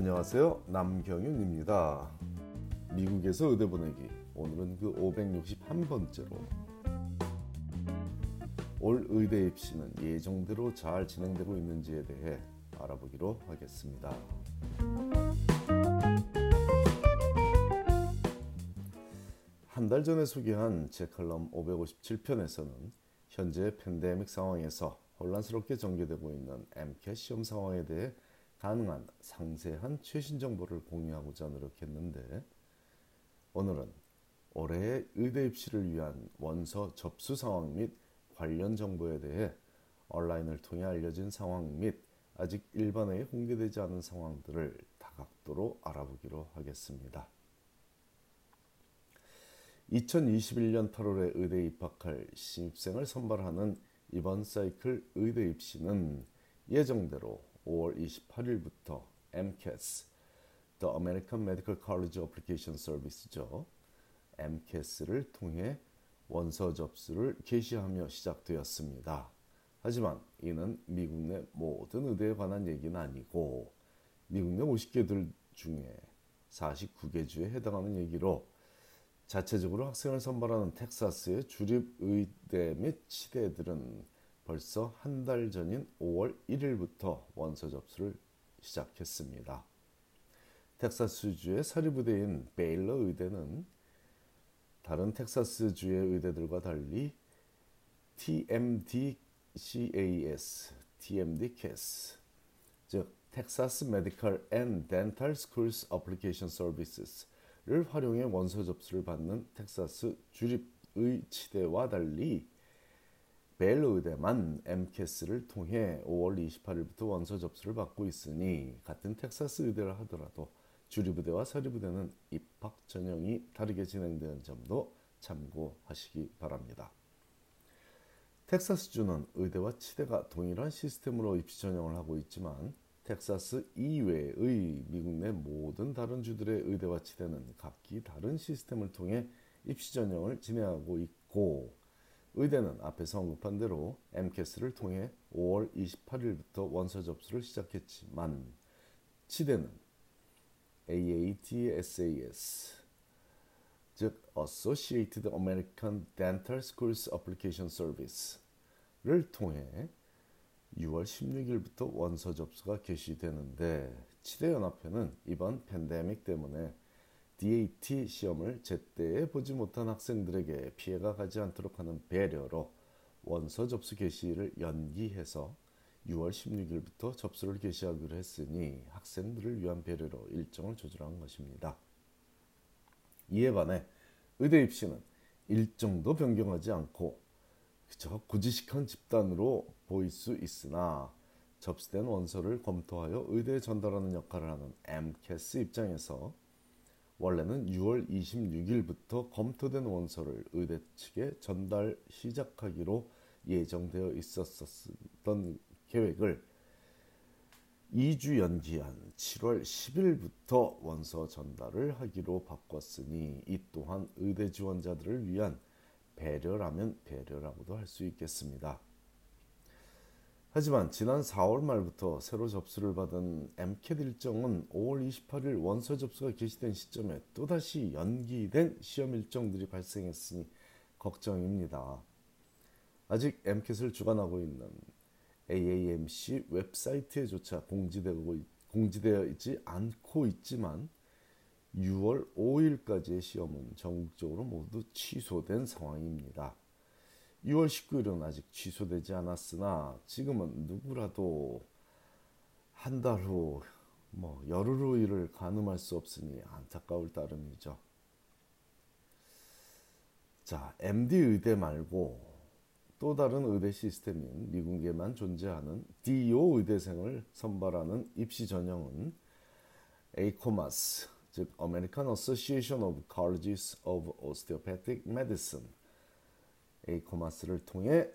안녕하세요. 남경윤입니다. 미국에서 의대 보내기. 오늘은 그 561번째로 올 의대 입시는 예정대로 잘 진행되고 있는지에 대해 알아보기로 하겠습니다. 한 달 전에 소개한 제 칼럼 557편에서는 현재 팬데믹 상황에서 혼란스럽게 전개되고 있는 MCAT 시험 상황에 대해 가능한 상세한 최신 정보를 공유하고자 노력했는데 오늘은 올해의 의대 입시를 위한 원서 접수 상황 및 관련 정보에 대해 온라인을 통해 알려진 상황 및 아직 일반에 공개되지 않은 상황들을 다각도로 알아보기로 하겠습니다. 2021년 8월에 의대 입학할 신입생을 선발하는 이번 사이클 의대 입시는 예정대로 5월 28일부터 MCAS, The American Medical College Application Service죠. MCAS를 통해 원서 접수를 개시하며 시작되었습니다. 하지만 이는 미국 내 모든 의대에 관한 얘기는 아니고 미국 내 50개들 중에 49개 주에 해당하는 얘기로 자체적으로 학생을 선발하는 텍사스의 주립 의대 및 치대들은 벌써 한 달 전인 5월 1일부터 원서 접수를 시작했습니다. 텍사스주의 사립의대인 베일러 의대는 다른 텍사스주의 의대들과 달리 TMDSAS, TMDSAS, 즉 Texas Medical and Dental Schools Application Service를 활용해 원서 접수를 받는 텍사스 주립의 치대와 달리 벨 의대만 MCAS를 통해 5월 28일부터 원서 접수를 받고 있으니 같은 텍사스 의대를 하더라도 주립의대와 서립의대는 입학 전형이 다르게 진행되는 점도 참고하시기 바랍니다. 텍사스주는 의대와 치대가 동일한 시스템으로 입시 전형을 하고 있지만 텍사스 이외의 미국 내 모든 다른 주들의 의대와 치대는 각기 다른 시스템을 통해 입시 전형을 진행하고 있고 의대는 앞에서 언급한 대로 MCAS를 통해 5월 28일부터 원서 접수를 시작했지만 치대는 AATSAS 즉 Associated American Dental Schools Application Service를 통해 6월 16일부터 원서 접수가 개시되는데 치대연합회는 이번 팬데믹 때문에 DAT 시험을 제때에 보지 못한 학생들에게 피해가 가지 않도록 하는 배려로 원서 접수 개시를 연기해서 6월 16일부터 접수를 개시하기로 했으니 학생들을 위한 배려로 일정을 조절한 것입니다. 이에 반해 의대 입시는 일정도 변경하지 않고 그저 구지식한 집단으로 보일 수 있으나 접수된 원서를 검토하여 의대에 전달하는 역할을 하는 MCAS 입장에서 원래는 6월 26일부터 검토된 원서를 의대 측에 전달 시작하기로 예정되어 있었던 계획을 2주 연기한 7월 10일부터 원서 전달을 하기로 바꿨으니 이 또한 의대 지원자들을 위한 배려라면 배려라고도 할 수 있겠습니다. 하지만 지난 4월 말부터 새로 접수를 받은 MCAT 일정은 5월 28일 원서 접수가 개시된 시점에 또다시 연기된 시험 일정들이 발생했으니 걱정입니다. 아직 MCAT을 주관하고 있는 AAMC 웹사이트에조차 공지되고, 공지되어 있지 않고 있지만 6월 5일까지의 시험은 전국적으로 모두 취소된 상황입니다. 6월 19일은 아직 취소되지 않았으나 지금은 누구라도 한 달 후 뭐 열흘 후 일을 가늠할 수 없으니 안타까울 따름이죠. 자, MD 의대 말고 또 다른 의대 시스템인 미국에만 존재하는 DO 의대생을 선발하는 입시 전형은 ACOMAS, 즉 American Association of Colleges of Osteopathic Medicine 에이코마스를 통해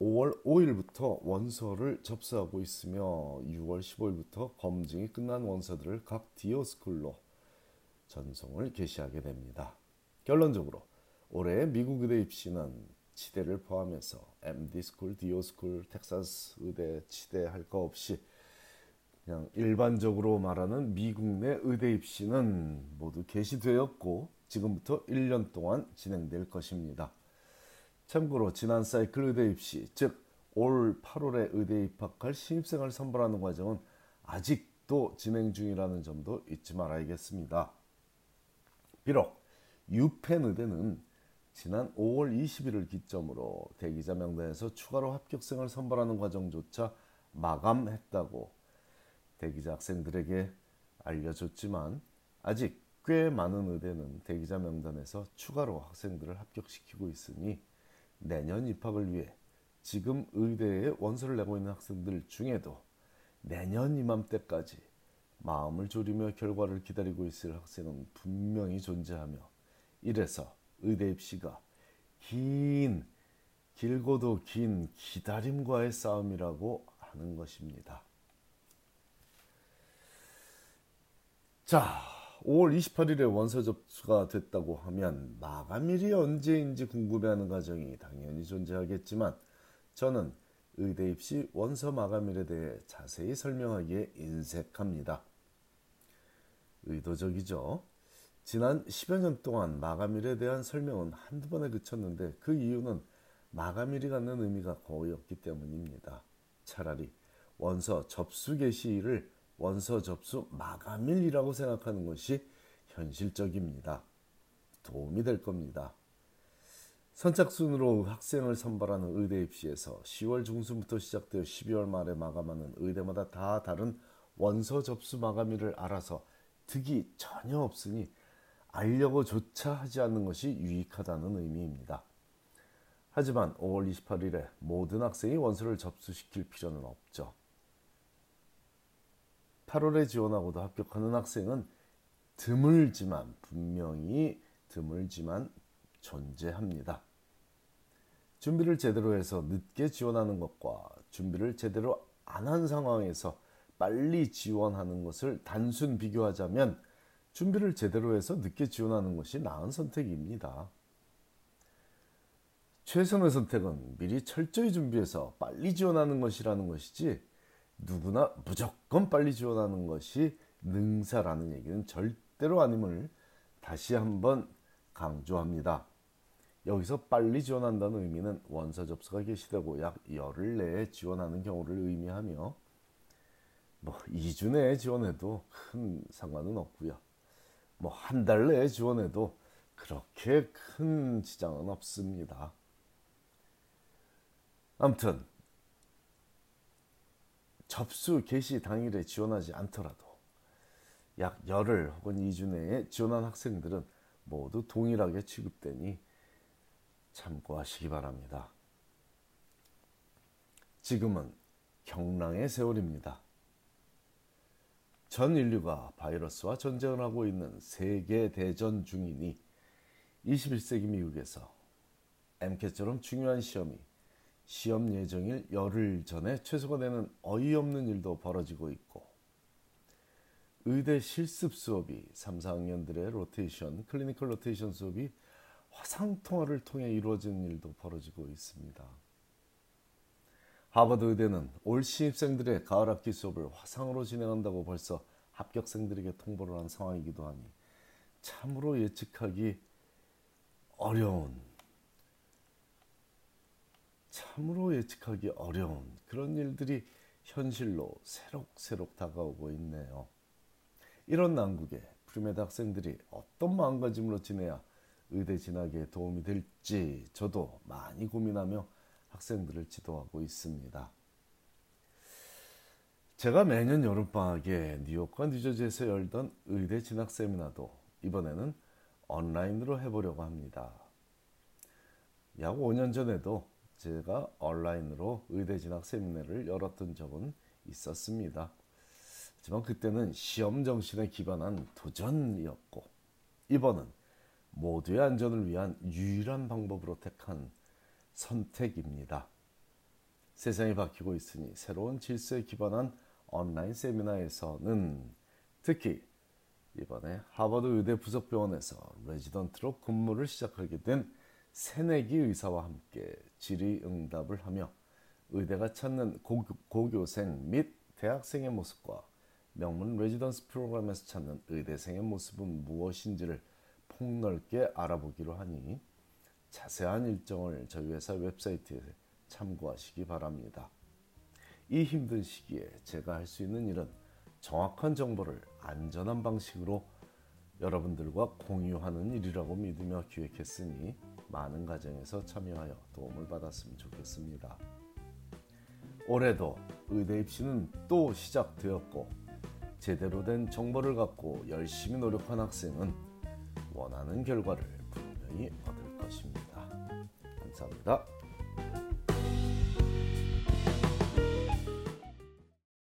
5월 5일부터 원서를 접수하고 있으며 6월 15일부터 검증이 끝난 원서들을 각 디오스쿨로 전송을 개시하게 됩니다. 결론적으로 올해 미국 의대 입시는 치대를 포함해서 MD school, DO school, 텍사스 의대, 치대 할 거 없이 그냥 일반적으로 말하는 미국 내 의대 입시는 모두 개시되었고 지금부터 1년 동안 진행될 것입니다. 참고로 지난 사이클 의대 입시, 즉 올 8월에 의대 입학할 신입생을 선발하는 과정은 아직도 진행 중이라는 점도 잊지 말아야겠습니다. 비록 유펜 의대는 지난 5월 20일을 기점으로 대기자 명단에서 추가로 합격생을 선발하는 과정조차 마감했다고 대기자 학생들에게 알려줬지만 아직 꽤 많은 의대는 대기자 명단에서 추가로 학생들을 합격시키고 있으니 내년 입학을 위해 지금 의대에 원서를 내고 있는 학생들 중에도 내년 이맘때까지 마음을 졸이며 결과를 기다리고 있을 학생은 분명히 존재하며 이래서 의대 입시가 긴 길고도 긴 기다림과의 싸움이라고 하는 것입니다. 자, 5월 28일에 원서 접수가 됐다고 하면 마감일이 언제인지 궁금해하는 가정이 당연히 존재하겠지만 저는 의대 입시 원서 마감일에 대해 자세히 설명하기에 인색합니다. 의도적이죠. 지난 10여 년 동안 마감일에 대한 설명은 한두 번에 그쳤는데 그 이유는 마감일이 갖는 의미가 거의 없기 때문입니다. 차라리 원서 접수 개시일을 원서 접수 마감일이라고 생각하는 것이 현실적입니다. 도움이 될 겁니다. 선착순으로 학생을 선발하는 의대 입시에서 10월 중순부터 시작되어 12월 말에 마감하는 의대마다 다 다른 원서 접수 마감일을 알아서 득이 전혀 없으니 알려고조차 하지 않는 것이 유익하다는 의미입니다. 하지만 5월 28일에 모든 학생이 원서를 접수시킬 필요는 없죠. 8월에 지원하고도 합격하는 학생은 드물지만 분명히 드물지만 존재합니다. 준비를 제대로 해서 늦게 지원하는 것과 준비를 제대로 안 한 상황에서 빨리 지원하는 것을 단순 비교하자면 준비를 제대로 해서 늦게 지원하는 것이 나은 선택입니다. 최선의 선택은 미리 철저히 준비해서 빨리 지원하는 것이라는 것이지 누구나 무조건 빨리 지원하는 것이 능사라는 얘기는 절대로 아님을 다시 한번 강조합니다. 여기서 빨리 지원한다는 의미는 원서 접수가 개시되고 약 열흘 내에 지원하는 경우를 의미하며 뭐 2주 내에 지원해도 큰 상관은 없고요. 뭐 한 달 내에 지원해도 그렇게 큰 지장은 없습니다. 아무튼 접수 개시 당일에 지원하지 않더라도 약 열흘 혹은 2주 내에 지원한 학생들은 모두 동일하게 취급되니 참고하시기 바랍니다. 지금은 경랑의 세월입니다. 전 인류가 바이러스와 전쟁을 하고 있는 세계 대전 중이니 21세기 미국에서 MCAT처럼 중요한 시험이 시험 예정일 열흘 전에 최소가 되는 어이없는 일도 벌어지고 있고 의대 실습 수업이 3, 4학년들의 로테이션, 클리니컬 로테이션 수업이 화상 통화를 통해 이루어지는 일도 벌어지고 있습니다. 하버드 의대는 올 신입생들의 가을 학기 수업을 화상으로 진행한다고 벌써 합격생들에게 통보를 한 상황이기도 하니 참으로 예측하기 어려운 참으로 예측하기 어려운 그런 일들이 현실로 새록새록 다가오고 있네요. 이런 난국에 pre-med 학생들이 어떤 마음가짐으로 지내야 의대 진학에 도움이 될지 저도 많이 고민하며 학생들을 지도하고 있습니다. 제가 매년 여름방학에 뉴욕과 뉴저지에서 열던 의대 진학 세미나도 이번에는 온라인으로 해보려고 합니다. 약 5년 전에도 제가 온라인으로 의대 진학 세미나를 열었던 적은 있었습니다. 하지만 그때는 시험 정신에 기반한 도전이었고 이번은 모두의 안전을 위한 유일한 방법으로 택한 선택입니다. 세상이 바뀌고 있으니 새로운 질서에 기반한 온라인 세미나에서는 특히 이번에 하버드 의대 부속병원에서 레지던트로 근무를 시작하게 된 새내기 의사와 함께 질의응답을 하며 의대가 찾는 고교, 고교 생 및 대학생의 모습과 명문 residency 프로그램에서 찾는 의대생의 모습은 무엇인지를 폭넓게 알아보기로 하니 자세한 일정을 저희 회사 웹사이트에 참고하시기 바랍니다. 이 힘든 시기에 제가 할 수 있는 일은 정확한 정보를 안전한 방식으로 여러분들과 공유하는 일이라고 믿으며 기획했으니 많은 가정에서 참여하여 도움을 받았으면 좋겠습니다. 올해도 의대 입시는 또 시작되었고 제대로 된 정보를 갖고 열심히 노력한 학생은 원하는 결과를 분명히 얻을 것입니다. 감사합니다.